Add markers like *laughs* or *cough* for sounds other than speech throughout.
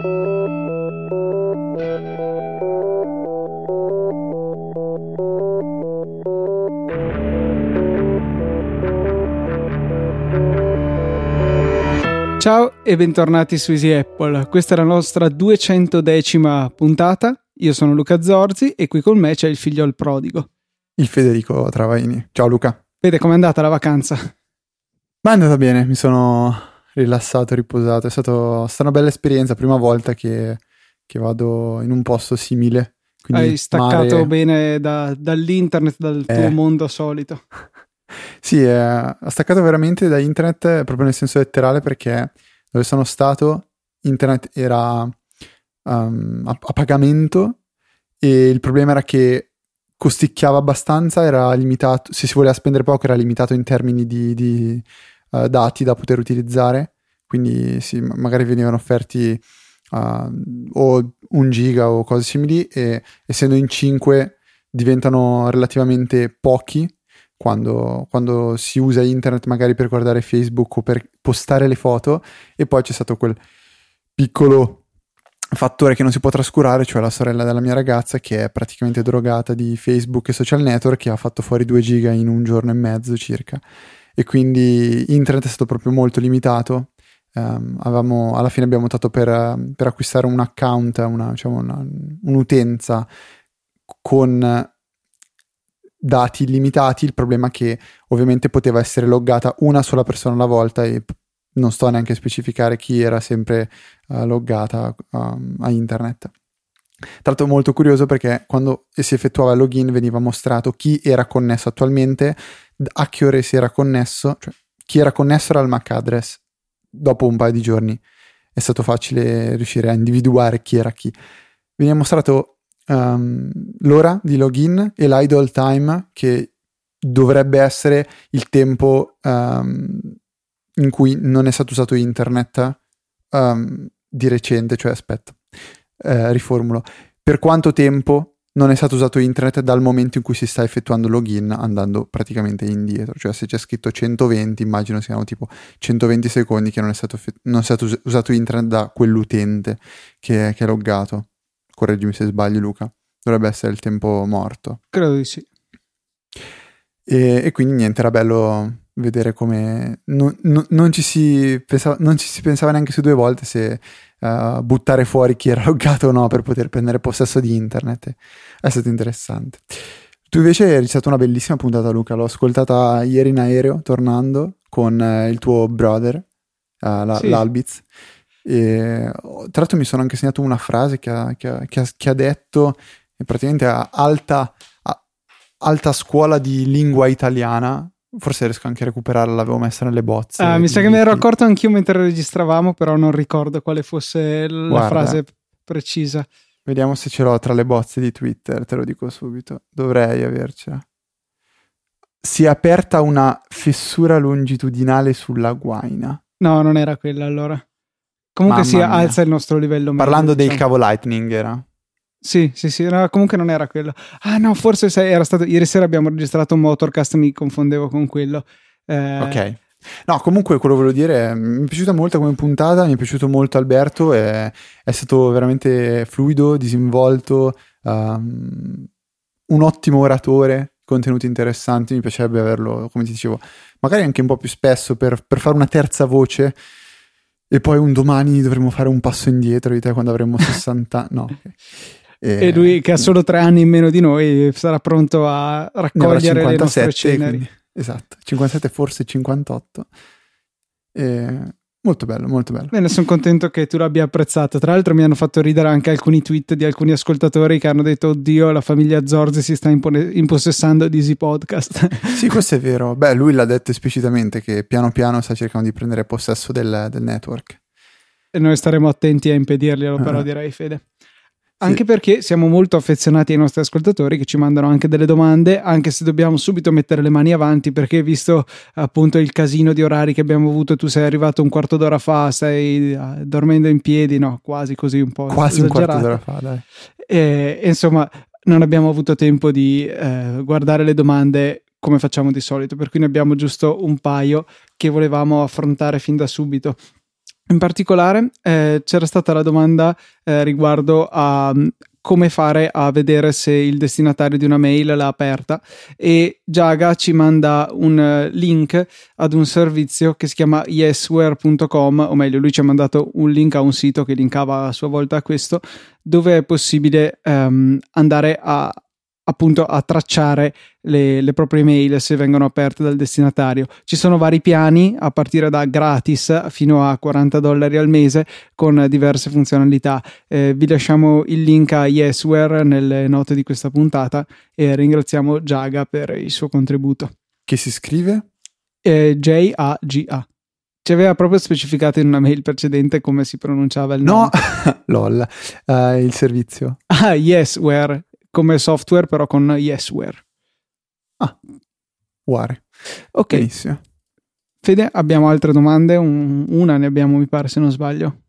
Ciao e bentornati su Easy Apple. Questa è la nostra 210 puntata. Io sono Luca Zorzi e qui con me c'è il figlio al prodigo. Il Federico Travaini. Ciao Luca. Vede com'è andata la vacanza? Ma è andata bene, mi sono rilassato, riposato. È, stato, è stata una bella esperienza, prima volta che, che vado in un posto simile. Hai staccato mare... bene da, dall'internet, dal eh. tuo mondo solito. *laughs* Sì, eh, ha staccato veramente da internet proprio nel senso letterale perché dove sono stato internet era um, a, a, pagamento e il problema era che costicchiava abbastanza, era limitato, se si voleva spendere poco era limitato in termini di, di uh, dati da poter utilizzare, quindi sì, magari venivano offerti uh, o un giga o cose simili e essendo in 5 diventano relativamente pochi quando, quando, si usa internet magari per guardare Facebook o per postare le foto e poi c'è stato quel piccolo fattore che non si può trascurare, cioè la sorella della mia ragazza che è praticamente drogata di Facebook e social network che ha fatto fuori 2 giga in un giorno e mezzo circa e quindi internet è stato proprio molto limitato. Um, avevamo, alla fine abbiamo optato per, per acquistare un account, una, diciamo una, un'utenza con dati illimitati, il problema è che ovviamente poteva essere loggata una sola persona alla volta e non sto neanche a specificare chi era sempre uh, loggata um, a internet. Tra l'altro molto curioso perché quando si effettuava il login veniva mostrato chi era connesso attualmente, a che ore si era connesso, cioè chi era connesso era il MAC address. Dopo un paio di giorni è stato facile riuscire a individuare chi era chi. Veniva mostrato um, l'ora di login e l'idle time che dovrebbe essere il tempo um, in cui non è stato usato internet um, di recente, cioè aspetta, eh, riformulo, per quanto tempo non è stato usato internet dal momento in cui si sta effettuando login andando praticamente indietro, cioè se c'è scritto 120 immagino siano tipo 120 secondi che non è stato, non è stato usato internet da quell'utente che, che è loggato correggimi se sbaglio Luca, dovrebbe essere il tempo morto. Credo di sì. E, e quindi niente, era bello vedere come non, non, non, ci si pensava, non ci si pensava neanche su due volte se uh, buttare fuori chi era loggato o no per poter prendere possesso di internet. È stato interessante. Tu invece hai registrato una bellissima puntata, Luca. L'ho ascoltata ieri in aereo, tornando con uh, il tuo brother, uh, la, sì. l'Albiz. E, tra l'altro mi sono anche segnato una frase che ha, che ha, che ha, che ha detto praticamente a alta, a alta scuola di lingua italiana Forse riesco anche a recuperarla, l'avevo messa nelle bozze. Ah, mi sa che me ero accorto anch'io mentre registravamo, però non ricordo quale fosse la Guarda, frase precisa. Vediamo se ce l'ho tra le bozze di Twitter, te lo dico subito. Dovrei avercela. Si è aperta una fessura longitudinale sulla guaina. No, non era quella allora. Comunque Mamma si mia. alza il nostro livello. Parlando medio, del diciamo. cavo Lightning era. Sì, sì, sì, no, comunque non era quello. Ah no, forse era stato... Ieri sera abbiamo registrato un Motorcast, mi confondevo con quello. Eh... Ok. No, comunque quello volevo dire, mi è piaciuta molto come puntata, mi è piaciuto molto Alberto, è, è stato veramente fluido, disinvolto, um, un ottimo oratore, contenuti interessanti, mi piacerebbe averlo, come ti dicevo, magari anche un po' più spesso per, per fare una terza voce e poi un domani dovremmo fare un passo indietro di te quando avremo *laughs* 60 anni. No, okay. E, e, lui che ha solo tre anni in meno di noi sarà pronto a raccogliere 57, le nostre ceneri. Quindi, esatto, 57 forse 58. E, molto bello, molto bello. Bene, sono contento che tu l'abbia apprezzato. Tra l'altro mi hanno fatto ridere anche alcuni tweet di alcuni ascoltatori che hanno detto oddio la famiglia Zorzi si sta impone- impossessando di Easy Podcast. *laughs* sì, questo è vero. Beh, lui l'ha detto esplicitamente che piano piano sta cercando di prendere possesso del, del network. E noi staremo attenti a impedirglielo, però uh direi Fede. Anche perché siamo molto affezionati ai nostri ascoltatori che ci mandano anche delle domande, anche se dobbiamo subito mettere le mani avanti perché visto appunto il casino di orari che abbiamo avuto, tu sei arrivato un quarto d'ora fa, stai uh, dormendo in piedi, no, quasi così un po'. Quasi esagerato. un quarto d'ora fa, dai. E, insomma, non abbiamo avuto tempo di eh, guardare le domande come facciamo di solito, per cui ne abbiamo giusto un paio che volevamo affrontare fin da subito. In particolare eh, c'era stata la domanda eh, riguardo a mm, come fare a vedere se il destinatario di una mail l'ha aperta e Jaga ci manda un eh, link ad un servizio che si chiama yesware.com o meglio lui ci ha mandato un link a un sito che linkava a sua volta a questo dove è possibile um, andare a appunto a tracciare le, le, proprie mail se vengono aperte dal destinatario. Ci sono vari piani a partire da gratis fino a 40 dollari al mese con diverse funzionalità. Eh, vi lasciamo il link a Yesware nelle note di questa puntata e ringraziamo Jaga per il suo contributo. Che si scrive? Eh, J-A-G-A. Ci aveva proprio specificato in una mail precedente come si pronunciava il nome. No, *laughs* lol, uh, il servizio. Ah, Yesware, come software però con Yesware. Ah, Ware. Ok. Benissimo. Fede, abbiamo altre domande? Un, una ne abbiamo, mi pare, se non sbaglio.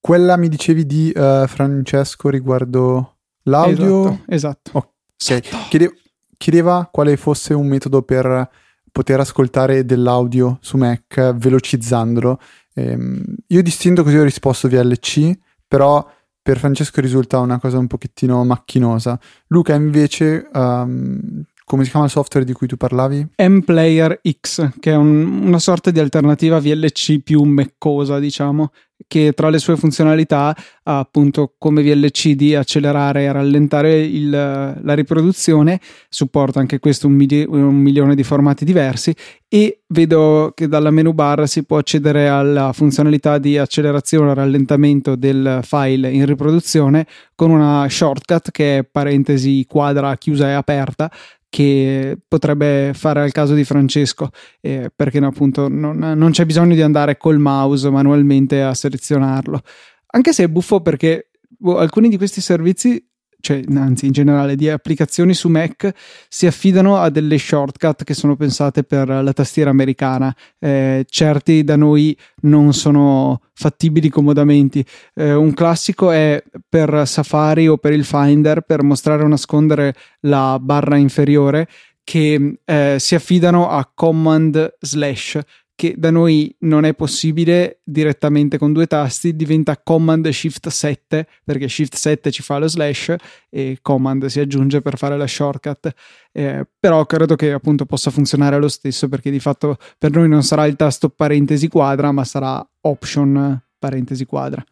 Quella mi dicevi di uh, Francesco riguardo l'audio? Esatto. esatto. Ok. Chiede, chiedeva quale fosse un metodo per poter ascoltare dell'audio su Mac velocizzandolo. Ehm, io distinto così ho risposto VLC, però per Francesco risulta una cosa un pochettino macchinosa. Luca invece, um, come si chiama il software di cui tu parlavi? M-Player X, che è un, una sorta di alternativa VLC più meccosa, diciamo, che tra le sue funzionalità ha appunto come VLC di accelerare e rallentare il, la riproduzione, supporta anche questo un, mili- un, milione di formati diversi e vedo che dalla menu bar si può accedere alla funzionalità di accelerazione o rallentamento del file in riproduzione con una shortcut che è parentesi quadra chiusa e aperta che potrebbe fare al caso di Francesco, eh, perché no, appunto non, non, c'è bisogno di andare col mouse manualmente a selezionarlo. Anche se è buffo perché boh, alcuni di questi servizi cioè anzi in generale di applicazioni su Mac si affidano a delle shortcut che sono pensate per la tastiera americana. Eh, certi da noi non sono fattibili comodamente. Eh, un classico è per Safari o per il Finder per mostrare o nascondere la barra inferiore che eh, si affidano a command slash che da noi non è possibile direttamente con due tasti, diventa Command Shift 7 perché Shift 7 ci fa lo slash e Command si aggiunge per fare la shortcut. Eh, però credo che appunto possa funzionare lo stesso perché di fatto per noi non sarà il tasto parentesi quadra, ma sarà Option parentesi quadra.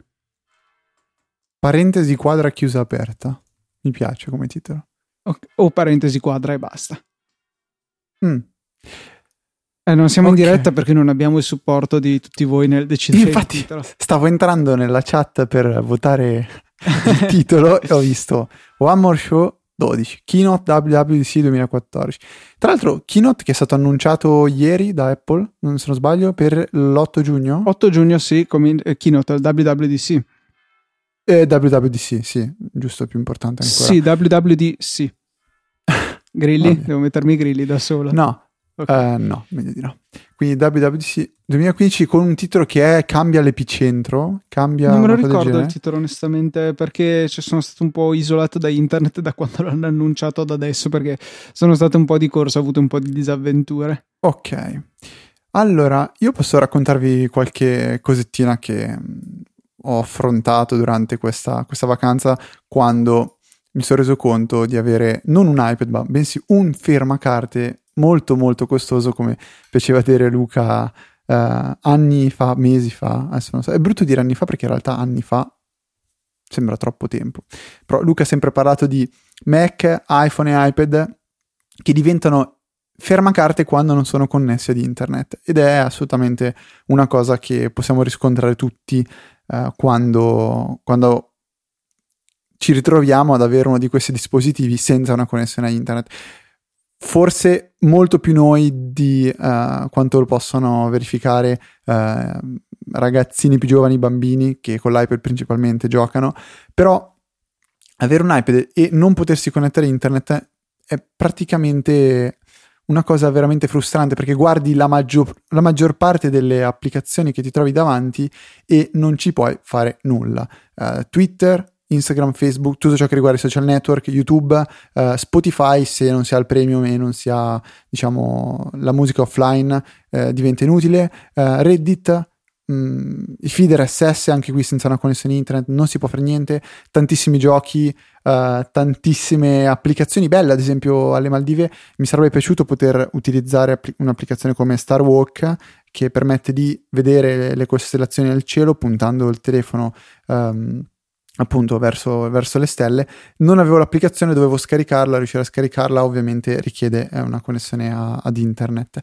Parentesi quadra chiusa aperta. Mi piace come titolo. O, o parentesi quadra e basta. Mm. Eh, non siamo okay. in diretta perché non abbiamo il supporto di tutti voi nel decidere Infatti, il titolo. Stavo entrando nella chat per votare il *laughs* titolo e ho visto One More Show 12, Keynote WWDC 2014. Tra l'altro, Keynote che è stato annunciato ieri da Apple, non se non sbaglio, per l'8 giugno. 8 giugno, sì, come eh, Keynote al WWDC. Eh, WWDC, sì, giusto, più importante ancora. Sì, WWDC. *laughs* Grilli? Devo mettermi i grilli da solo. No, Okay. Uh, no, meglio di no. Quindi WWDC 2015 con un titolo che è Cambia l'epicentro. Cambia non me lo ricordo il titolo onestamente perché sono stato un po' isolato da internet da quando l'hanno annunciato ad adesso perché sono state un po' di corsa, ho avuto un po' di disavventure. Ok. Allora, io posso raccontarvi qualche cosettina che mm, ho affrontato durante questa, questa vacanza quando mi sono reso conto di avere non un iPad, ma bensì un fermacarte molto molto costoso come piaceva dire Luca uh, anni fa, mesi fa, adesso non so, è brutto dire anni fa perché in realtà anni fa sembra troppo tempo, però Luca ha sempre parlato di Mac, iPhone e iPad che diventano fermacarte quando non sono connessi ad internet. Ed è assolutamente una cosa che possiamo riscontrare tutti uh, quando, quando ci ritroviamo ad avere uno di questi dispositivi senza una connessione a internet forse molto più noi di uh, quanto lo possono verificare uh, ragazzini più giovani, bambini che con l'iPad principalmente giocano, però avere un iPad e non potersi connettere a internet è praticamente una cosa veramente frustrante perché guardi la maggior, la maggior parte delle applicazioni che ti trovi davanti e non ci puoi fare nulla. Uh, Twitter, Instagram, Facebook, tutto ciò che riguarda i social network, YouTube, uh, Spotify se non si ha il premium e non si ha diciamo la musica offline uh, diventa inutile, uh, Reddit, mh, i feed RSS, anche qui senza una connessione internet non si può fare niente, tantissimi giochi, uh, tantissime applicazioni belle, ad esempio alle Maldive. Mi sarebbe piaciuto poter utilizzare appli- un'applicazione come Star Walk che permette di vedere le costellazioni nel cielo puntando il telefono um, appunto verso, verso, le stelle. Non avevo l'applicazione, dovevo scaricarla, riuscire a scaricarla ovviamente richiede eh, una connessione a, ad internet.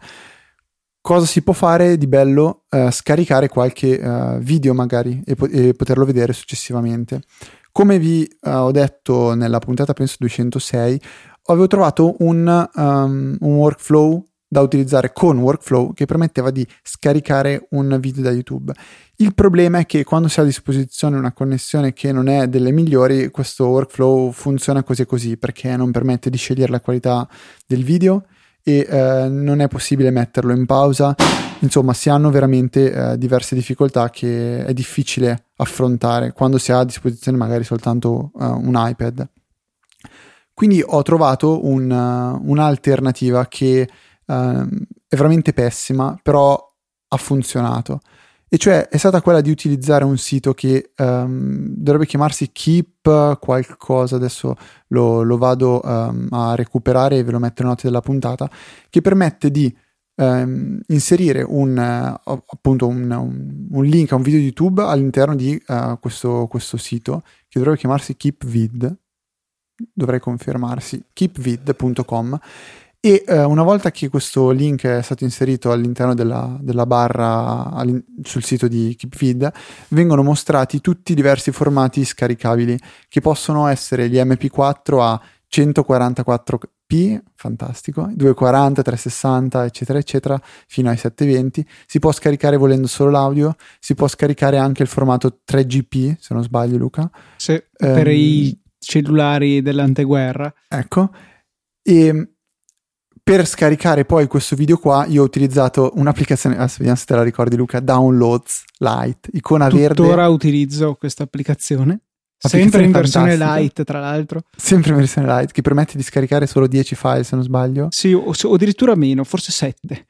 Cosa si può fare di bello? Uh, scaricare qualche uh, video magari e, po- e, poterlo vedere successivamente. Come vi uh, ho detto nella puntata, penso 206, avevo trovato un, um, un workflow da utilizzare con Workflow che permetteva di scaricare un video da YouTube. Il problema è che quando si ha a disposizione una connessione che non è delle migliori, questo workflow funziona così e così perché non permette di scegliere la qualità del video e eh, non è possibile metterlo in pausa. Insomma, si hanno veramente eh, diverse difficoltà che è difficile affrontare quando si ha a disposizione magari soltanto uh, un iPad. Quindi ho trovato un, uh, un'alternativa che uh, è veramente pessima, però ha funzionato. E cioè è stata quella di utilizzare un sito che um, dovrebbe chiamarsi Keep qualcosa, adesso lo, lo vado um, a recuperare e ve lo metto nelle note della puntata, che permette di um, inserire un, uh, appunto un, un, link a un video YouTube all'interno di uh, questo, questo sito che dovrebbe chiamarsi Keepvid, dovrei confermarsi, keepvid.com e eh, una volta che questo link è stato inserito all'interno della, della barra sul sito di KeepFeed, vengono mostrati tutti i diversi formati scaricabili, che possono essere gli MP4 a 144p, fantastico, 240, 360, eccetera, eccetera, fino ai 720. Si può scaricare volendo solo l'audio, si può scaricare anche il formato 3GP, se non sbaglio, Luca. Per um, i cellulari dell'anteguerra. Ecco. E per scaricare poi questo video qua io ho utilizzato un'applicazione, adesso vediamo se te la ricordi Luca, Downloads Lite, icona Tuttora verde. Tuttora utilizzo questa applicazione. Sempre in versione light, tra l'altro. Sempre in versione light, che permette di scaricare solo 10 file, se non sbaglio. Sì, o, o addirittura meno, forse 7.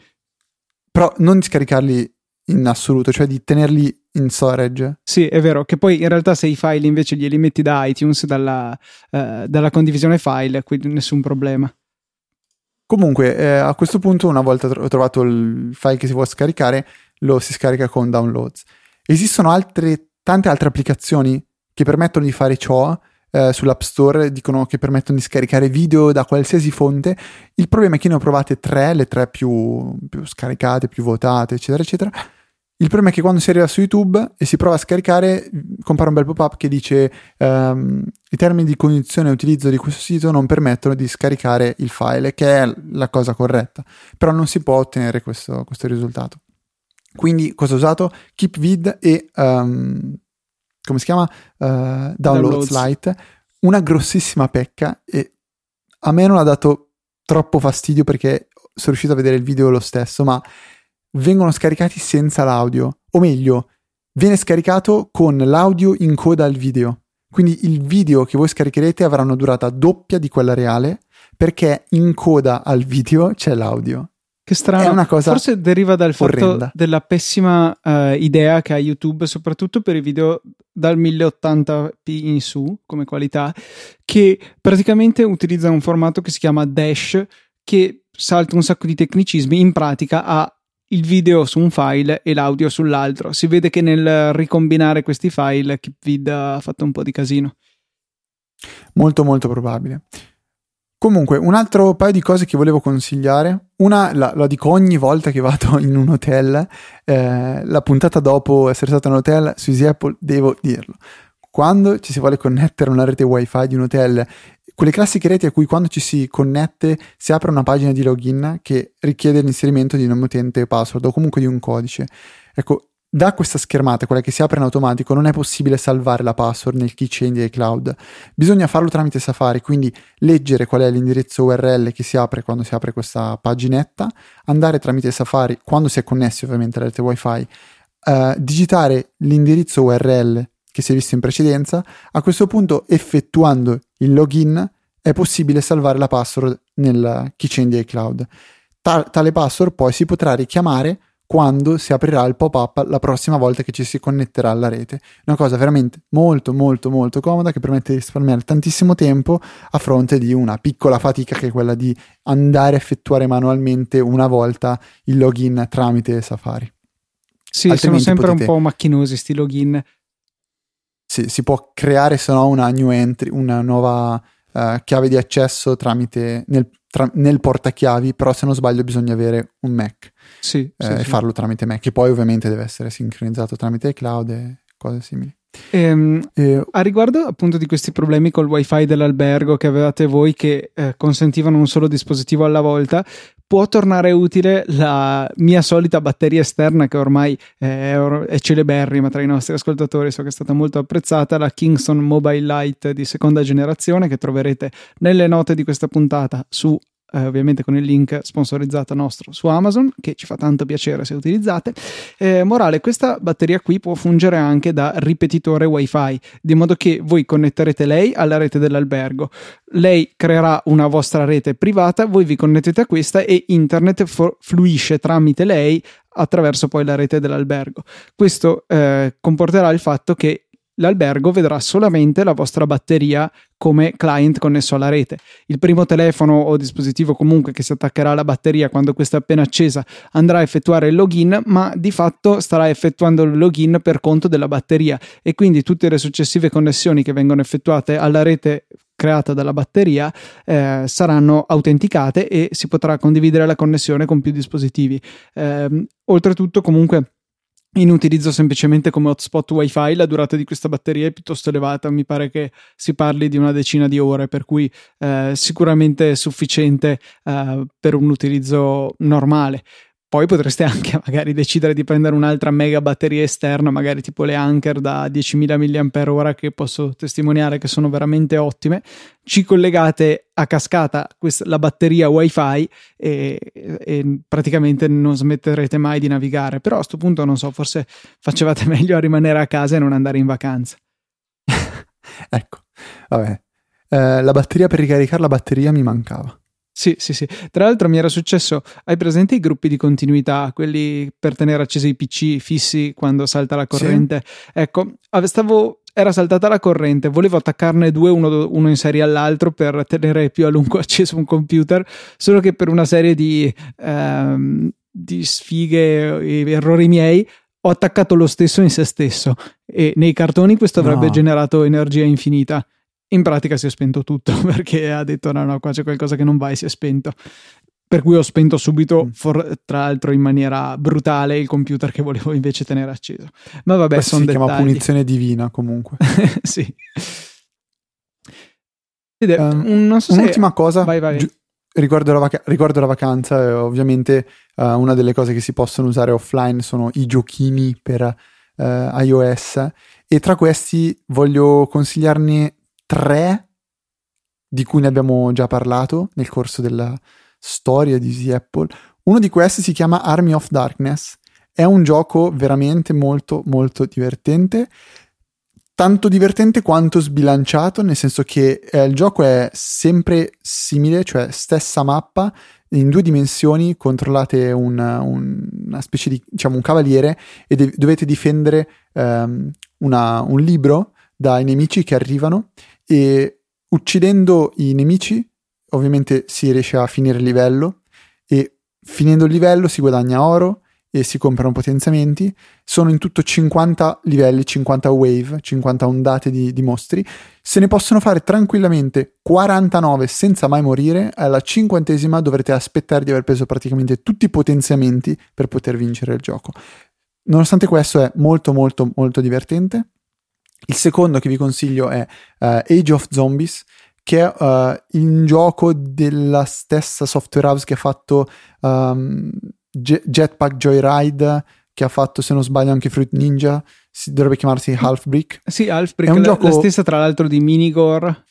Però non di scaricarli in assoluto, cioè di tenerli in storage. Sì, è vero, che poi in realtà se i file invece glieli metti da iTunes, dalla, uh, dalla condivisione file, quindi nessun problema. Comunque, eh, a questo punto, una volta tro- trovato il file che si vuole scaricare, lo si scarica con Downloads. Esistono altre, tante altre applicazioni che permettono di fare ciò. Eh, sull'App Store dicono che permettono di scaricare video da qualsiasi fonte. Il problema è che ne ho provate tre, le tre più, più scaricate, più votate, eccetera, eccetera il problema è che quando si arriva su YouTube e si prova a scaricare, compare un bel pop-up che dice um, i termini di condizione e utilizzo di questo sito non permettono di scaricare il file, che è la cosa corretta, però non si può ottenere questo, questo risultato. Quindi cosa ho usato? KeepVid e um, come si chiama? Uh, Downloads Lite, una grossissima pecca e a me non ha dato troppo fastidio perché sono riuscito a vedere il video lo stesso, ma vengono scaricati senza l'audio, o meglio, viene scaricato con l'audio in coda al video. Quindi il video che voi scaricherete avrà una durata doppia di quella reale perché in coda al video c'è l'audio. Che strano, è una cosa forse deriva dal orrenda. fatto della pessima uh, idea che ha YouTube, soprattutto per i video dal 1080p in su come qualità, che praticamente utilizza un formato che si chiama Dash, che salta un sacco di tecnicismi, in pratica ha il video su un file e l'audio sull'altro. Si vede che nel ricombinare questi file KeepVid ha fatto un po' di casino. Molto molto probabile. Comunque, un altro paio di cose che volevo consigliare. Una la, la dico ogni volta che vado *laughs* in un hotel. Eh, la puntata dopo essere stato in un hotel su Apple devo dirlo. Quando ci si vuole connettere a una rete wifi di un hotel quelle classiche reti a cui quando ci si connette si apre una pagina di login che richiede l'inserimento di nome utente e password o comunque di un codice. Ecco, da questa schermata, quella che si apre in automatico, non è possibile salvare la password nel keychain di iCloud. Bisogna farlo tramite Safari, quindi leggere qual è l'indirizzo URL che si apre quando si apre questa paginetta, andare tramite Safari, quando si è connessi ovviamente alla rete WiFi, uh, digitare l'indirizzo URL che si è visto in precedenza, a questo punto effettuando il login è possibile salvare la password nel keychain di iCloud. Ta- tale password poi si potrà richiamare quando si aprirà il pop-up la prossima volta che ci si connetterà alla rete. Una cosa veramente molto molto molto comoda che permette di risparmiare tantissimo tempo a fronte di una piccola fatica che è quella di andare a effettuare manualmente una volta il login tramite Safari. Sì, Altrimenti sono sempre potete... un po' macchinosi sti login. Sì, si può creare se no una new entry, una nuova uh, chiave di accesso tramite nel, tra, nel portachiavi, però se non sbaglio bisogna avere un Mac sì, eh, sì, e sì. farlo tramite Mac, che poi ovviamente deve essere sincronizzato tramite iCloud e cose simili. Ehm, e... A riguardo appunto di questi problemi col wifi dell'albergo che avevate voi che eh, consentivano un solo dispositivo alla volta, può tornare utile la mia solita batteria esterna che ormai è, è celeberrima tra i nostri ascoltatori, so che è stata molto apprezzata, la Kingston Mobile Lite di seconda generazione che troverete nelle note di questa puntata su eh, ovviamente con il link sponsorizzato nostro su Amazon, che ci fa tanto piacere se utilizzate. Eh, morale, questa batteria qui può fungere anche da ripetitore wifi, di modo che voi connetterete lei alla rete dell'albergo. Lei creerà una vostra rete privata, voi vi connettete a questa e internet fu- fluisce tramite lei attraverso poi la rete dell'albergo. Questo eh, comporterà il fatto che l'albergo vedrà solamente la vostra batteria come client connesso alla rete. Il primo telefono o dispositivo comunque che si attaccherà alla batteria quando questa è appena accesa andrà a effettuare il login, ma di fatto starà effettuando il login per conto della batteria e quindi tutte le successive connessioni che vengono effettuate alla rete creata dalla batteria eh, saranno autenticate e si potrà condividere la connessione con più dispositivi. Eh, oltretutto comunque in utilizzo semplicemente come hotspot wifi la durata di questa batteria è piuttosto elevata mi pare che si parli di una decina di ore per cui eh, sicuramente sufficiente eh, per un utilizzo normale poi potreste anche *laughs* magari decidere di prendere un'altra mega batteria esterna, magari tipo le Anker da 10.000 mAh che posso testimoniare che sono veramente ottime. Ci collegate a cascata questa, la batteria WiFi e, e, praticamente non smetterete mai di navigare. Però a questo punto non so, forse facevate *laughs* meglio a rimanere a casa e non andare in vacanza. *laughs* ecco, vabbè. Eh, la batteria per ricaricare la batteria mi mancava. Sì, sì, sì. Tra l'altro mi era successo, hai presente i gruppi di continuità, quelli per tenere accesi i PC fissi quando salta la corrente? Sì. Ecco, stavo, era saltata la corrente, volevo attaccarne due, uno, uno, in serie all'altro per tenere più a lungo *laughs* acceso un computer, solo che per una serie di, ehm, di sfighe e errori miei ho attaccato lo stesso in se stesso e nei cartoni questo avrebbe no. generato energia infinita in pratica si è spento tutto *laughs* perché ha detto no no qua c'è qualcosa che non va e si è spento per cui ho spento subito, mm. for, tra l'altro in maniera brutale, il computer che volevo invece tenere acceso. Ma vabbè, sono dettagli. Si chiama punizione divina comunque. *laughs* sì. Um, non so un'ultima se... cosa vai, vai. Gi- riguardo, la vac- riguardo la vacanza, eh, ovviamente uh, una delle cose che si possono usare offline sono i giochini per uh, iOS e tra questi voglio consigliarne tre di cui ne abbiamo già parlato nel corso della storia di Easy Apple. Uno di questi si chiama Army of Darkness. È un gioco veramente molto molto divertente. Tanto divertente quanto sbilanciato, nel senso che eh, il gioco è sempre simile, cioè stessa mappa in due dimensioni, controllate un, un, una specie di diciamo un cavaliere e de- dovete difendere um, una, un libro dai nemici che arrivano e uccidendo i nemici ovviamente si riesce a finire il livello e finendo il livello si guadagna oro e si comprano potenziamenti. Sono in tutto 50 livelli, 50 wave, 50 ondate di, di, mostri. Se ne possono fare tranquillamente 49 senza mai morire. Alla cinquantesima dovrete aspettare di aver preso praticamente tutti i potenziamenti per poter vincere il gioco. Nonostante questo è molto molto molto divertente. Il secondo che vi consiglio è uh, Age of Zombies, che è uh, un gioco della stessa software house che ha fatto um, Jetpack Joyride, che ha fatto, se non sbaglio, anche Fruit Ninja. Si, dovrebbe chiamarsi Half Brick. Sì, Half Brick è un la, gioco... la stessa, tra l'altro, di Minigore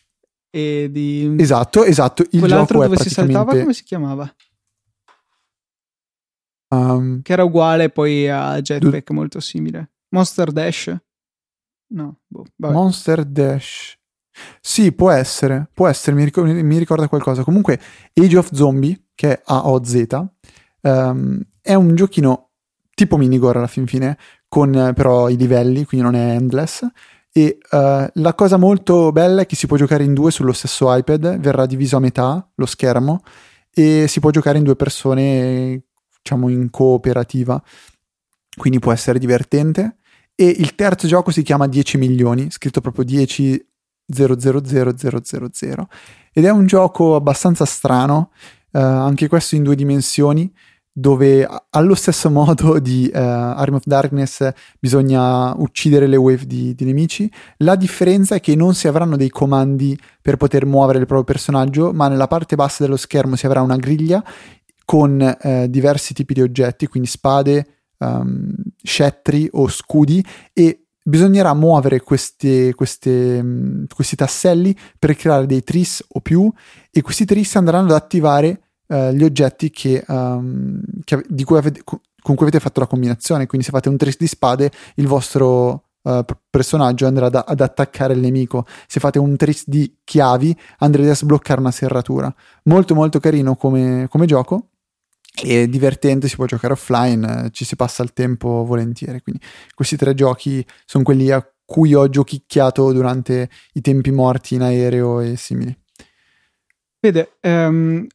e di. Esatto, esatto. Il Quell'altro gioco dove praticamente... si saltava, come si chiamava? Um, che era uguale poi a Jetpack, du... molto simile. Monster Dash? No, boh, Monster Dash. Sì, può essere, può essere, mi, ric- mi, ricorda qualcosa. Comunque, Age of Zombie, che è AOZ, um, è un giochino tipo minigore alla fin fine, con eh, però i livelli, quindi non è endless. E uh, la cosa molto bella è che si può giocare in due sullo stesso iPad, verrà diviso a metà lo schermo e si può giocare in due persone, diciamo in cooperativa, quindi può essere divertente. E il terzo gioco si chiama 10 milioni, scritto proprio 10 00000 ed è un gioco abbastanza strano, uh, anche questo in due dimensioni dove allo stesso *laughs* modo di uh, Arm of Darkness bisogna uccidere le wave di, di, nemici. La differenza è che non si avranno dei comandi per poter muovere il proprio personaggio, ma nella parte bassa dello schermo si avrà una griglia con uh, diversi tipi di oggetti, quindi spade, um, scettri o scudi e bisognerà muovere queste, queste, um, questi tasselli per creare dei tris o più e questi tris andranno ad attivare uh, gli oggetti che, um, che, cui avete, con cui avete fatto la combinazione. Quindi se fate un tris di spade, il vostro uh, personaggio andrà ad, ad, attaccare il nemico. Se fate un tris di chiavi, andrete a sbloccare una serratura. Molto molto carino come, come gioco e divertente, si può giocare offline, ci si passa il tempo volentieri. Quindi questi tre giochi sono quelli a cui ho giochicchiato durante i tempi morti in aereo e simili. Vede, um,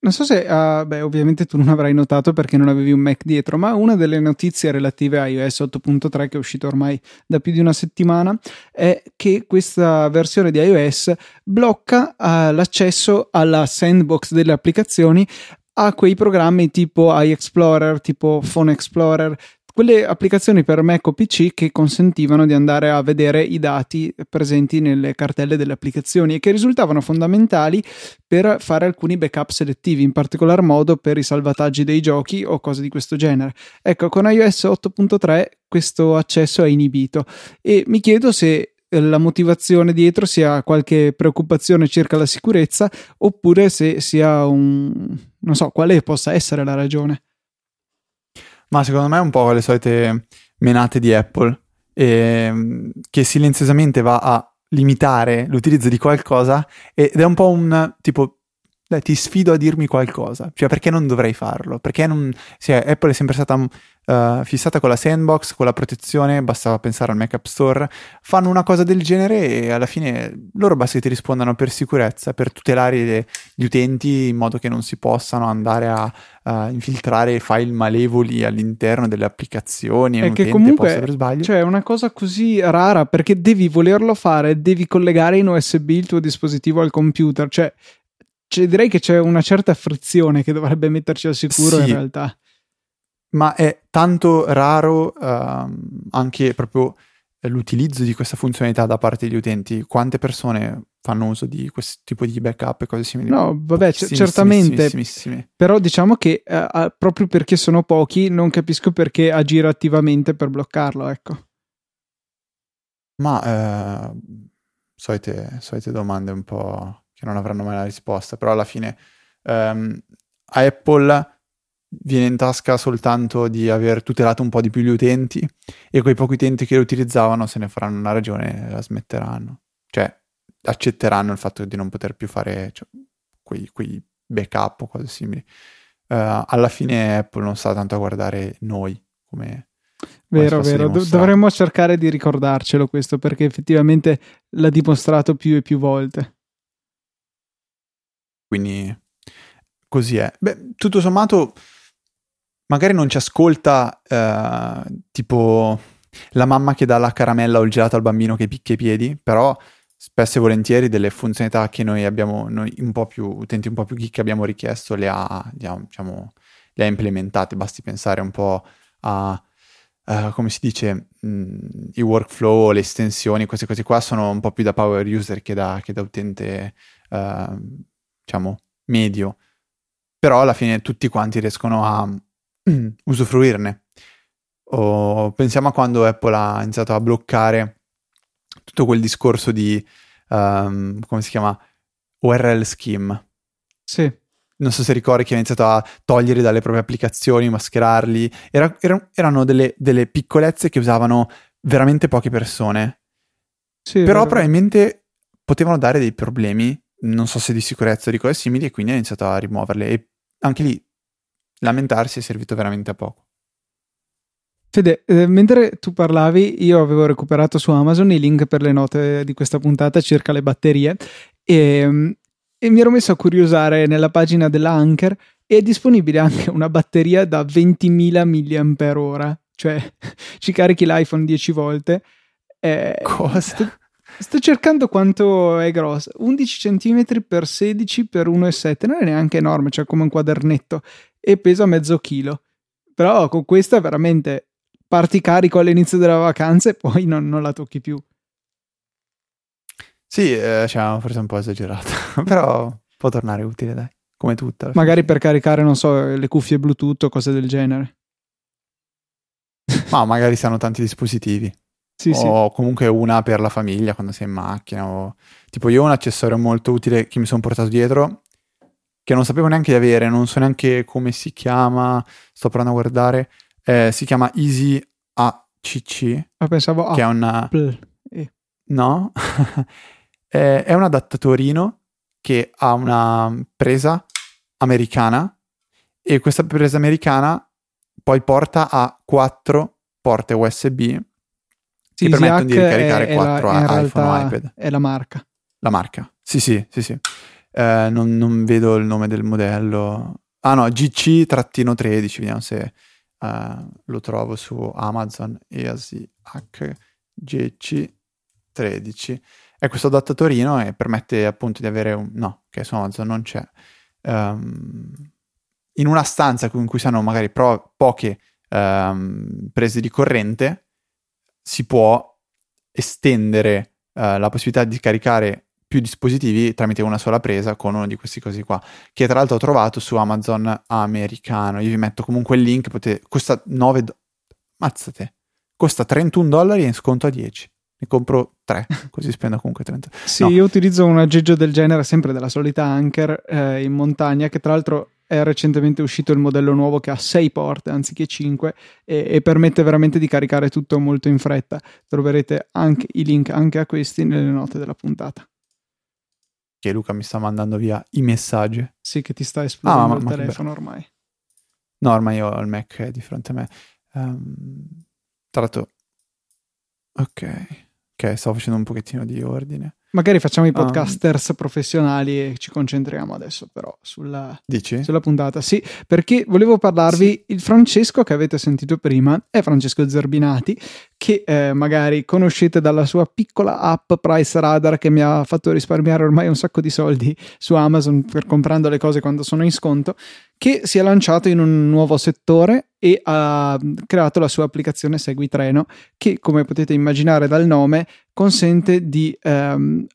non so se, uh, beh, ovviamente tu non avrai notato perché non avevi un Mac dietro, ma una delle notizie relative a iOS 8.3 che è uscito ormai da più di una settimana è che questa versione di iOS blocca uh, l'accesso alla sandbox delle applicazioni a quei programmi tipo iExplorer, tipo Phone Explorer, quelle applicazioni per Mac o PC che consentivano di andare a vedere i dati presenti nelle cartelle delle applicazioni e che risultavano fondamentali per fare alcuni backup selettivi, in particolar modo per i salvataggi dei giochi o cose di questo genere. Ecco, con iOS 8.3 questo accesso è inibito e mi chiedo se la motivazione dietro sia qualche preoccupazione circa la sicurezza oppure se sia un non so quale possa essere la ragione. Ma secondo me è un po' le solite menate di Apple, eh, che silenziosamente va a limitare l'utilizzo di qualcosa ed è un po' un tipo dai, ti sfido a dirmi qualcosa, cioè perché non dovrei farlo? Perché non... Cioè, Apple è sempre stata uh, fissata con la sandbox, con la protezione, bastava pensare al Mac App Store, fanno una cosa del genere e alla fine loro basta che ti rispondano per sicurezza, per tutelare gli utenti in modo che non si possano andare a uh, infiltrare file malevoli all'interno delle applicazioni. È che comunque cioè, è una cosa così rara perché devi volerlo fare, devi collegare in USB il tuo dispositivo al computer, cioè cioè, direi che c'è una certa frizione che dovrebbe metterci al sicuro sì, in realtà. Ma è tanto raro uh, anche proprio l'utilizzo di questa funzionalità da parte degli utenti. Quante persone fanno uso di questo tipo di backup e cose simili? No, vabbè, c- certamente. Però diciamo che uh, proprio perché sono pochi, non capisco perché agire attivamente per bloccarlo, ecco. Ma uh, solite, solite domande un po' che non avranno mai la risposta, però alla fine um, a Apple viene in tasca soltanto di aver tutelato un po' di più gli utenti e quei pochi utenti che lo utilizzavano se ne faranno una ragione e la smetteranno. Cioè, accetteranno il fatto di non poter più fare cioè, quei, quei, backup o cose simili. Uh, alla fine Apple non sta tanto a guardare noi come... Vero, vero, Do- dovremmo cercare di ricordarcelo questo perché effettivamente l'ha dimostrato più e più volte. Quindi così è. Beh, tutto sommato, magari non ci ascolta eh, tipo la mamma che dà la caramella o il gelato al bambino che picchia i piedi, però spesso e volentieri delle funzionalità che noi abbiamo, noi un po' più, utenti un po' più geek abbiamo richiesto, le ha, diciamo, le ha implementate. Basti pensare un po' a... Uh, come si dice, mh, mm, i workflow, le estensioni, queste cose qua sono un po' più da power user che da, che da utente uh, diciamo, medio, però alla fine tutti quanti riescono a *clears throat* usufruirne. O pensiamo a quando Apple ha iniziato a bloccare tutto quel discorso di, um, come si chiama, URL scheme. Sì. Non so se ricordi che ha iniziato a togliere dalle proprie applicazioni, mascherarli. Era, era, erano delle, delle, piccolezze che usavano veramente poche persone. Sì, Però probabilmente potevano dare dei problemi non so se di sicurezza o di cose simili, e quindi ha iniziato a rimuoverle. E anche lì lamentarsi è servito veramente a poco. Fede, eh, mentre tu parlavi, io avevo recuperato su Amazon i link per le note di questa puntata circa le batterie e, e mi ero messo a curiosare nella pagina della Anker e è disponibile anche una batteria da 20.000 mAh, cioè *laughs* ci carichi l'iPhone 10 volte. Eh, Cosa? Sto, sto, cercando quanto è grossa, 11 cm x 16 x 1,7, non è neanche enorme, cioè come un quadernetto, e pesa mezzo chilo. Però con questa veramente parti carico all'inizio della vacanza e poi non, non la tocchi più. Sì, eh, cioè, forse un po' esagerato, *laughs* però può tornare utile, dai come tutta. Magari per caricare, non so, le cuffie Bluetooth o cose del genere. Ma magari sanno tanti dispositivi. Sì, o sì. comunque una per la famiglia quando sei in macchina. O... Tipo io ho un accessorio molto utile che mi sono portato dietro che non sapevo neanche di avere, non so neanche come si chiama, sto provando a guardare, eh, si chiama Easy ACC. Ah, pensavo che è una... Eh. No, *laughs* è un adattatorino che ha una presa americana e questa presa americana poi porta a quattro porte USB sì, che permettono di ricaricare è, 4 è la, iPhone o iPad. È la marca. La marca, sì, sì, sì, sì. Eh, non, non, vedo il nome del modello. Ah no, GC-13, vediamo se uh, lo trovo su Amazon. EASY GC13 è questo adattatorino e permette appunto di avere un... no, che su Amazon non c'è. Um, in una stanza in cui sono magari pro- poche um, prese di corrente si può estendere uh, la possibilità di caricare più dispositivi tramite una sola presa con uno di questi cosi qua che tra l'altro ho trovato su Amazon americano io vi metto comunque il link potete, costa 9 do- mazzate costa 31 dollari in sconto a 10 ne compro 3 *laughs* così spendo comunque 30 sì no. io utilizzo un aggeggio del genere sempre della solita Anker eh, in montagna che tra l'altro è recentemente uscito il modello nuovo che ha 6 porte anziché 5 e, e, permette veramente di caricare tutto molto in fretta. Troverete anche i link anche a questi nelle note della puntata. Che Luca mi sta mandando via i messaggi. Sì, che ti sta esplodendo ah, ma, il ma telefono ormai. No, ormai ho il Mac di fronte a me. Um, tra l'altro, ok, ok, sto facendo un pochettino di ordine. Magari facciamo i ah. podcasters um, professionali e ci concentriamo adesso però sulla, sulla puntata. Sì, perché volevo parlarvi, sì. il Francesco che avete sentito prima è Francesco Zerbinati, che eh, magari conoscete dalla sua piccola app Price Radar che mi ha fatto risparmiare ormai un sacco di soldi su Amazon per comprando le cose quando sono in sconto, che si è lanciato in un nuovo settore e ha creato la sua applicazione Segui Treno che come potete immaginare dal nome consente di ehm,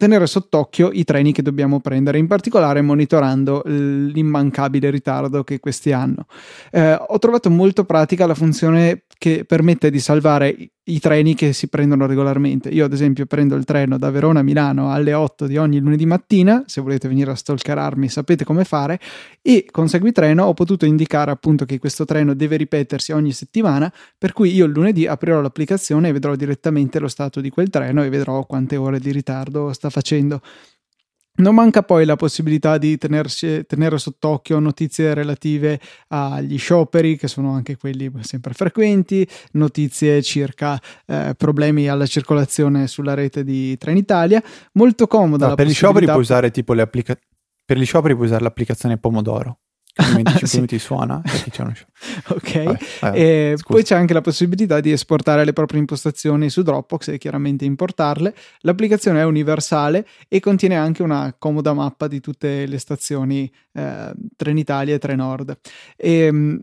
tenere sott'occhio i treni che dobbiamo prendere, in particolare monitorando l'immancabile ritardo che questi hanno. Eh, ho trovato molto pratica la funzione che permette di salvare i treni che si prendono regolarmente. Io, ad esempio, prendo il treno da Verona a Milano alle 8 di ogni lunedì mattina. Se volete venire a stalkerarmi, sapete come fare. E con Seguitreno ho potuto indicare appunto che questo treno deve ripetersi ogni settimana. Per cui io il lunedì aprirò l'applicazione e vedrò direttamente lo stato di quel treno e vedrò quante ore di ritardo sta facendo. Non manca poi la possibilità di tenersi, tenere sott'occhio notizie relative agli scioperi, che sono anche quelli sempre frequenti, notizie circa eh, problemi alla circolazione sulla rete di Trenitalia. Molto comoda. No, per gli scioperi puoi usare tipo le applicazioni. Per gli scioperi puoi usare l'applicazione Pomodoro. 25 sì. minuti suona e c'è uno show. *laughs* ok, vabbè, vabbè, poi c'è anche la possibilità di esportare le proprie impostazioni su Dropbox e chiaramente importarle. L'applicazione è universale e contiene anche una comoda mappa di tutte le stazioni eh, Trenitalia e Trenord. E, ehm,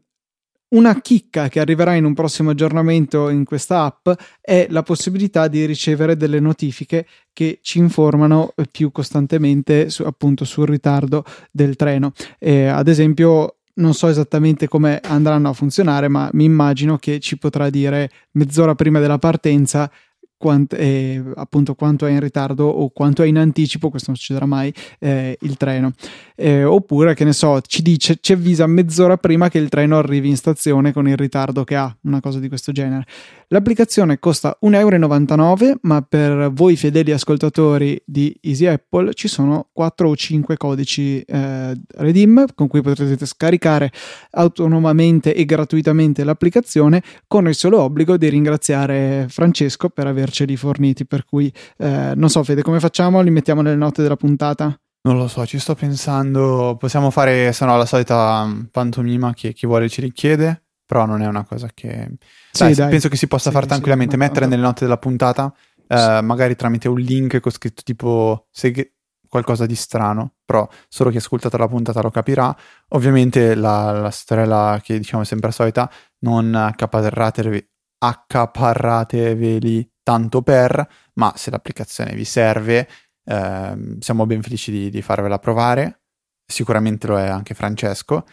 una chicca che arriverà in un prossimo aggiornamento in questa app è la possibilità di ricevere delle notifiche che ci informano più costantemente su, appunto sul ritardo del treno. Eh, ad esempio, non so esattamente come andranno a funzionare, ma mi immagino che ci potrà dire mezz'ora prima della partenza quant- eh, appunto quanto è in ritardo o quanto è in anticipo, questo non succederà mai, eh, il treno. Eh, oppure, che ne so, ci dice, ci avvisa mezz'ora prima che il treno arrivi in stazione con il ritardo che ha, una cosa di questo genere. L'applicazione costa 1,99 euro, ma per voi fedeli ascoltatori di Easy Apple ci sono 4 o 5 codici eh, Redeem con cui potrete scaricare autonomamente e gratuitamente l'applicazione con il solo obbligo di ringraziare Francesco per averceli forniti. Per cui eh, non so, Fede, come facciamo? Li mettiamo nelle note della puntata? Non lo so, ci sto pensando. Possiamo fare, se no, la solita mm, pantomima che chi vuole ci richiede però non è una cosa che... Sì, dai, dai. Penso che si possa sì, fare tranquillamente, sì, mettere nelle note della puntata, eh, magari tramite un link con scritto tipo seghe qualcosa di strano, però solo chi ha ascoltato la puntata lo capirà. Ovviamente la, la storiella che diciamo è sempre la solita, non accaparratevi, accaparrateveli tanto per, ma se l'applicazione vi serve, eh, siamo ben felici di, di farvela provare. Sicuramente lo è anche Francesco.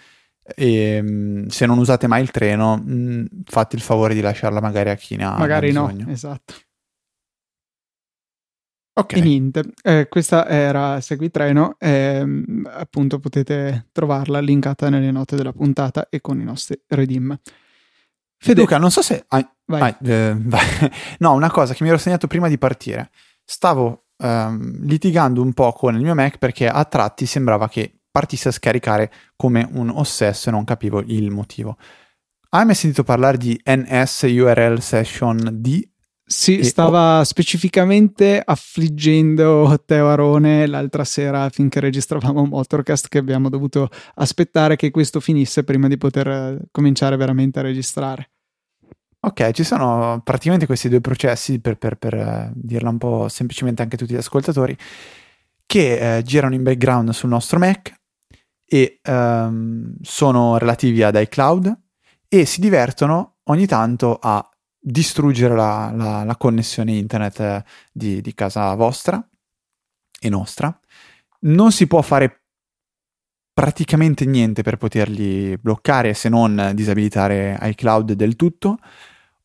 E mm, se non usate mai il treno, mh, mm, fate il favore di lasciarla magari a chi ne ha Magari ha no, esatto. Ok. E niente, eh, questa era Seguitreno, eh, appunto potete trovarla linkata nelle note della puntata e con i nostri redeem. Fede... Luca, non so se... Ah, vai. Vai, eh, vai. *laughs* No, una cosa che mi ero segnato prima di partire. Stavo ehm, litigando un po' con il mio Mac perché a tratti sembrava che partisse a scaricare come un ossesso e non capivo il motivo. Hai mai sentito parlare di NS URL Session D? Sì, e stava oh. specificamente affliggendo Teo Arone l'altra sera finché registravamo Motorcast che abbiamo dovuto aspettare che questo finisse prima di poter eh, cominciare veramente a registrare. Ok, ci sono praticamente questi due processi per, per, per uh, dirla un po' semplicemente anche a tutti gli ascoltatori che uh, girano in background sul nostro Mac e um, sono relativi ad iCloud e si divertono ogni tanto a distruggere la, la, la connessione internet eh, di, di, casa vostra e nostra. Non si può fare praticamente niente per poterli bloccare se non disabilitare iCloud del tutto.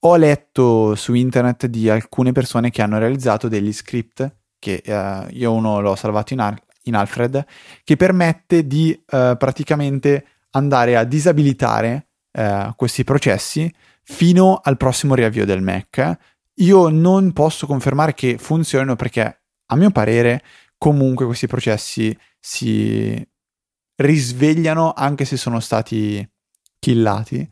Ho letto su internet di alcune persone che hanno realizzato degli script che eh, io uno l'ho salvato in, ar- in Alfred, che permette di eh, praticamente andare a disabilitare eh, questi processi fino al prossimo riavvio del Mac. Io non posso confermare che funzionino perché, a mio parere, comunque questi processi si risvegliano anche se sono stati killati.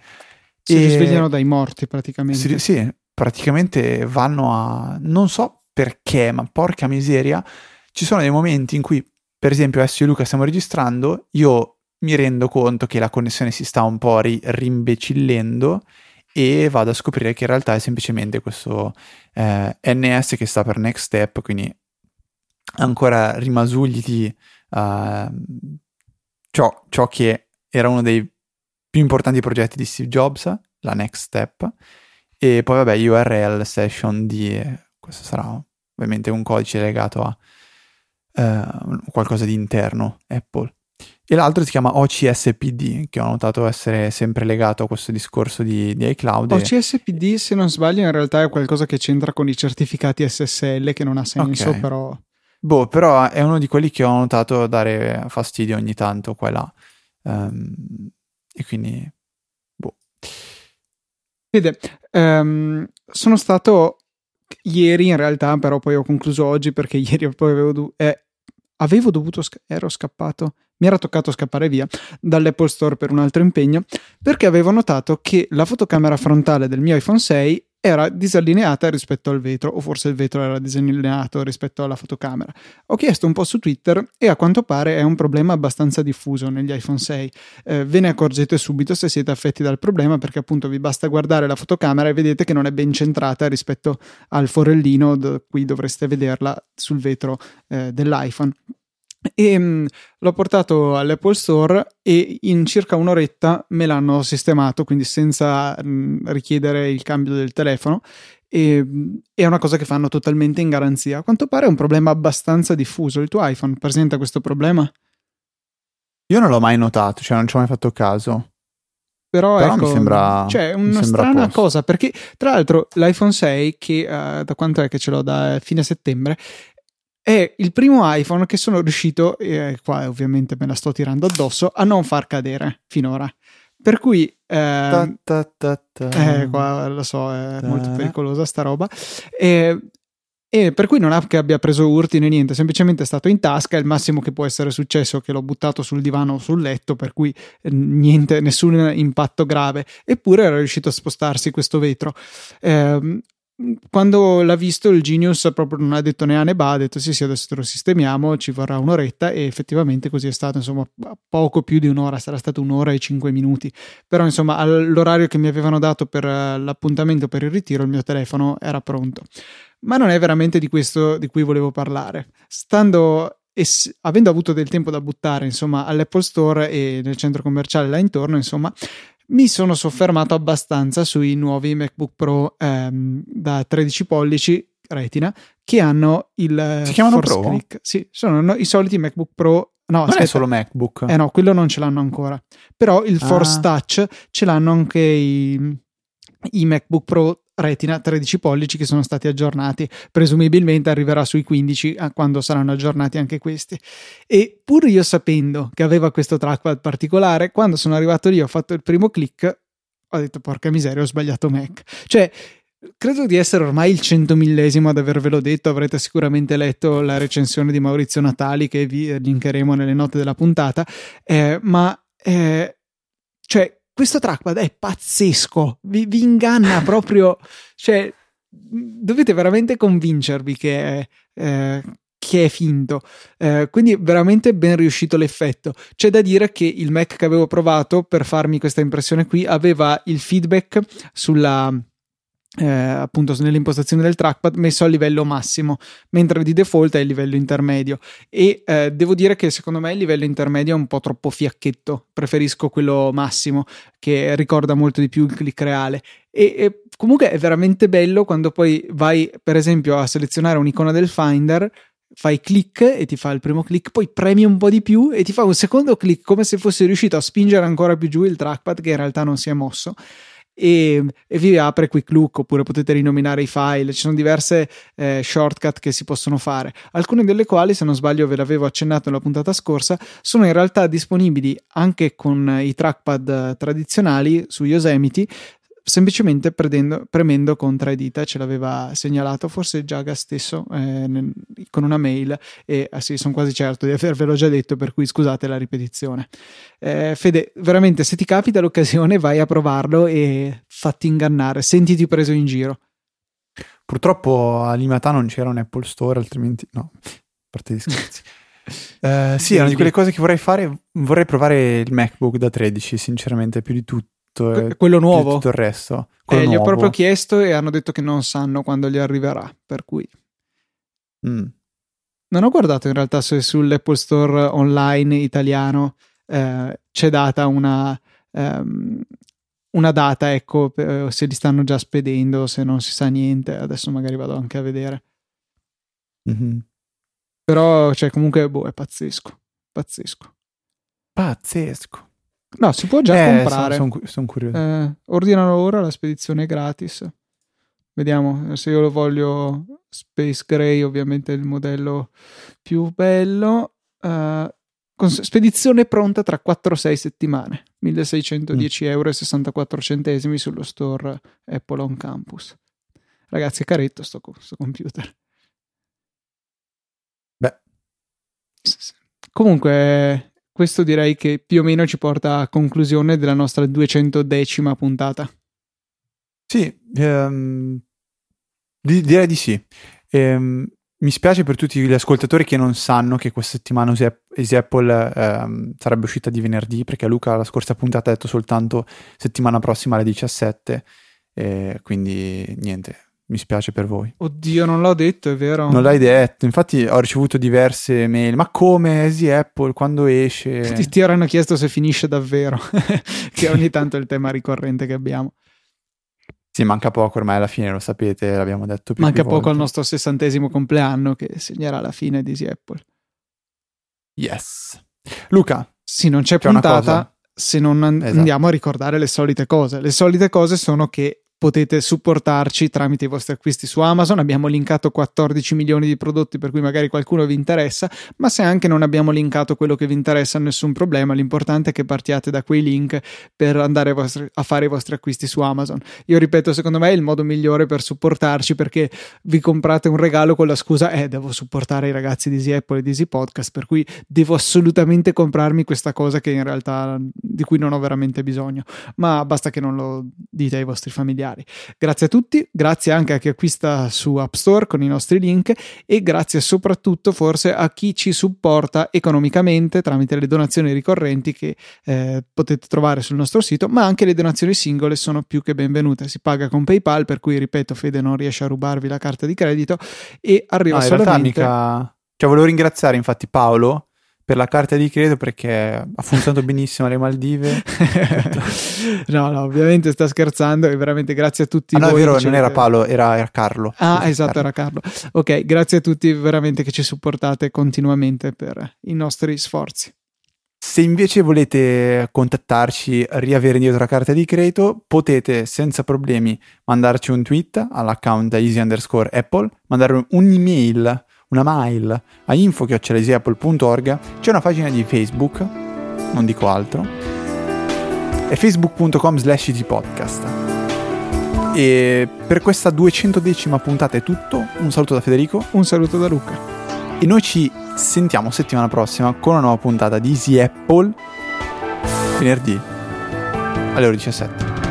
Si e risvegliano dai morti praticamente. Si, sì, praticamente vanno a... non so perché, ma porca miseria, ci sono dei momenti in cui per esempio adesso io e Luca stiamo registrando, io mi rendo conto che la connessione si sta un po' ri- rimbecillendo e vado a scoprire che in realtà è semplicemente questo eh, NS che sta per Next Step, quindi ancora rimasugli di uh, ciò, ciò che era uno dei più importanti progetti di Steve Jobs, la Next Step, e poi vabbè URL session di, questo sarà ovviamente un codice legato a eh, qualcosa di interno Apple. E l'altro si chiama OCSPD, che ho notato essere sempre legato a questo discorso di, di iCloud. OCSPD, se non sbaglio, in realtà è qualcosa che c'entra con i certificati SSL, che non ha senso, okay. però... Boh, però è uno di quelli che ho notato dare fastidio ogni tanto qua e là. Um, e quindi, boh. Vede, um, sono stato ieri in realtà, però poi ho concluso oggi perché *laughs* ieri poi avevo, du- eh, avevo dovuto, sca- ero scappato, mi era toccato scappare via dall'Apple Store per un altro impegno perché avevo notato che la fotocamera frontale del mio iPhone 6 era disallineata rispetto al vetro, o forse il vetro era disallineato rispetto alla fotocamera. Ho chiesto un po' su Twitter e a quanto pare è un problema abbastanza diffuso negli iPhone 6. Eh, ve ne accorgete subito se siete affetti dal problema perché appunto vi basta guardare la fotocamera e vedete che non è ben centrata rispetto al forellino da cui dovreste vederla sul vetro eh, dell'iPhone. E mh, mm, l'ho portato all'Apple Store e in circa un'oretta me l'hanno sistemato, quindi senza mh, mm, richiedere il cambio del telefono. E, mh, mm, è una cosa che fanno totalmente in garanzia. A quanto pare è un problema abbastanza diffuso. Il tuo iPhone presenta questo problema? Io non l'ho mai notato, cioè non ci ho mai fatto caso. Però, Però ecco, mi sembra- cioè, una sembra strana posto. cosa perché tra l'altro l'iPhone 6 che eh, da quanto è che ce l'ho da fine settembre è il primo iPhone che sono riuscito e qua ovviamente me la sto tirando addosso a non far cadere finora per cui eh, Ta, ta, ta, eh, qua lo so, è molto pericolosa sta roba. E, e per cui non è che abbia preso urti né niente, semplicemente è stato in tasca. Il massimo che può essere successo è che l'ho buttato sul divano o sul letto, per cui eh, niente, nessun impatto grave. Eppure era riuscito a spostarsi questo vetro. Ehm, quando l'ha visto il Genius proprio non ha detto né A né ba, ha detto sì sì adesso te lo sistemiamo, ci vorrà un'oretta. E effettivamente così è stato, insomma poco più di un'ora, sarà stato un'ora e cinque minuti. Però insomma all'orario che mi avevano dato per eh, l'appuntamento per il ritiro il mio telefono era pronto. Ma non è veramente di questo di cui volevo parlare. Stando es- avendo avuto del tempo da buttare insomma all'Apple Store e nel centro commerciale là intorno insomma mi sono soffermato abbastanza sui nuovi MacBook Pro ehm, da 13 pollici retina che hanno il eh, Si chiamano Force Pro? Click. Sì, sono no- i soliti MacBook Pro. No, Non aspetta. è solo MacBook. Eh no, quello non ce l'hanno ancora. Però il Force Ah. Touch ce l'hanno anche i, i MacBook Pro Retina 13 pollici che sono stati aggiornati. Presumibilmente arriverà sui 15 a quando saranno aggiornati anche questi. E pur io sapendo che aveva questo trackpad particolare, quando sono arrivato lì ho fatto il primo click, ho detto porca miseria, ho sbagliato Mac. Cioè, credo di essere ormai il centomillesimo ad avervelo detto. Avrete sicuramente letto la recensione di Maurizio Natali che vi linkeremo nelle note della puntata. Eh, ma eh, cioè, questo trackpad è pazzesco, vi, vi inganna *laughs* proprio. Cioè, dovete veramente convincervi che è. eh, che è finto, Eh, quindi veramente ben riuscito l'effetto. C'è da dire che il Mac che avevo provato per farmi questa impressione qui aveva il feedback sulla eh, appunto nell'impostazione del trackpad messo a livello massimo, mentre di default è il livello intermedio. E eh, devo dire che secondo me il livello intermedio è un po' troppo fiacchetto. Preferisco quello massimo che ricorda molto di più il click reale. E, e comunque è veramente bello quando poi vai, per esempio, a selezionare un'icona del Finder. Fai click e ti fa il primo click, poi premi un po' di più e ti fa un secondo click come se fossi riuscito a spingere ancora più giù il trackpad che in realtà non si è mosso e, e vi apre Quick Look oppure potete rinominare i file. Ci sono diverse eh, shortcut che si possono fare, alcune delle quali, se non sbaglio, ve l'avevo accennato nella puntata scorsa, sono in realtà disponibili anche con i trackpad tradizionali su Yosemite. Semplicemente prendendo, premendo con tre dita, ce l'aveva segnalato forse Giaga stesso eh, con una mail. E ah sì, sono quasi certo di avervelo già detto, per cui scusate la ripetizione. Eh, Fede, veramente, se ti capita l'occasione, vai a provarlo e fatti ingannare, sentiti preso in giro. Purtroppo a Limata non c'era un Apple Store, altrimenti no, a parte gli scherzi. *laughs* Eh, sì, è una di quelle cose che vorrei fare. Vorrei provare il MacBook da 13, sinceramente, più di tutto. Eh, Que- quello nuovo. tutto il resto. Eh, Quello gli ho nuovo. proprio chiesto e hanno detto che non sanno quando gli arriverà. Per cui Mm. non ho guardato in realtà se sull'Apple Store online italiano eh, c'è data una, ehm, una data, ecco, se li stanno già spedendo, se non si sa niente. Adesso magari vado anche a vedere. Mhm. Però, cioè, comunque, boh, è pazzesco. Pazzesco. Pazzesco. No, si può già Eh, comprare. Sono son, son curioso. Eh, ordinano ora, la spedizione è gratis. Vediamo se io lo voglio Space Gray, ovviamente è il modello più bello. Eh, con spedizione pronta tra 4-6 settimane. 1610 euro e 64 centesimi sullo store Apple on campus. Ragazzi, è caretto sto, sto computer. Beh. Comunque, questo direi che più o meno ci porta a conclusione della nostra 210 puntata. Sì, ehm, di- direi di sì. Ehm, mi spiace per tutti gli ascoltatori che non sanno che questa settimana Easy App- Easy Apple ehm, sarebbe uscita di venerdì, perché Luca la scorsa puntata ha detto soltanto settimana prossima alle 17, e quindi niente, mi spiace per voi. Oddio, non l'ho detto, è vero. Non l'hai detto, infatti ho ricevuto diverse mail, ma come Easy Apple quando esce? Ti, ti avranno chiesto se finisce davvero, *laughs* che ogni tanto è il tema ricorrente che abbiamo. Sì, manca poco ormai alla fine, lo sapete, l'abbiamo detto più Manca più poco al nostro sessantesimo compleanno che segnerà la fine di Easy Apple. Yes. Luca, Sì, non c'è C'è puntata. se non Esatto. andiamo a ricordare le solite cose. Le solite cose sono che potete supportarci tramite i vostri acquisti su Amazon. Abbiamo linkato 14 milioni di prodotti per cui magari qualcuno vi interessa, ma se anche non abbiamo linkato quello che vi interessa, nessun problema. L'importante è che partiate da quei link per andare a, vostri- a fare i vostri acquisti su Amazon. Io ripeto, secondo me è il modo migliore per supportarci perché vi comprate un regalo con la scusa eh, devo supportare i ragazzi di Easy Apple e di Easy Podcast, per cui devo assolutamente comprarmi questa cosa che in realtà di cui non ho veramente bisogno, ma basta che non lo dite ai vostri familiari. Grazie a tutti, grazie anche a chi acquista su App Store con i nostri link e grazie soprattutto forse a chi ci supporta economicamente tramite le donazioni ricorrenti che eh, potete trovare sul nostro sito, ma anche le donazioni singole sono più che benvenute. Si paga con PayPal, per cui ripeto, Fede non riesce a rubarvi la carta di credito e arriva No, solamente mica... Cioè, volevo ringraziare infatti Paolo per la carta di credito perché ha funzionato benissimo alle Maldive. *laughs* no, no, ovviamente sta scherzando e veramente grazie a tutti Ah, no, è vero, non era Paolo, era, era Carlo. Ah, Scusa, esatto, era Carlo. Ok, grazie a tutti veramente che ci supportate continuamente per i nostri sforzi. Se invece volete contattarci, riavere indietro la carta di credito, potete senza problemi mandarci un tweet all'account easy underscore apple, mandare un'email, una mail a info.easyapple.org, c'è una pagina di Facebook, non dico altro, è facebook.com slash easypodcast. E per questa 210 puntata è tutto, un saluto da Federico Un saluto da Luca. e noi ci sentiamo settimana prossima con una nuova puntata di Easy Apple venerdì alle ore 17.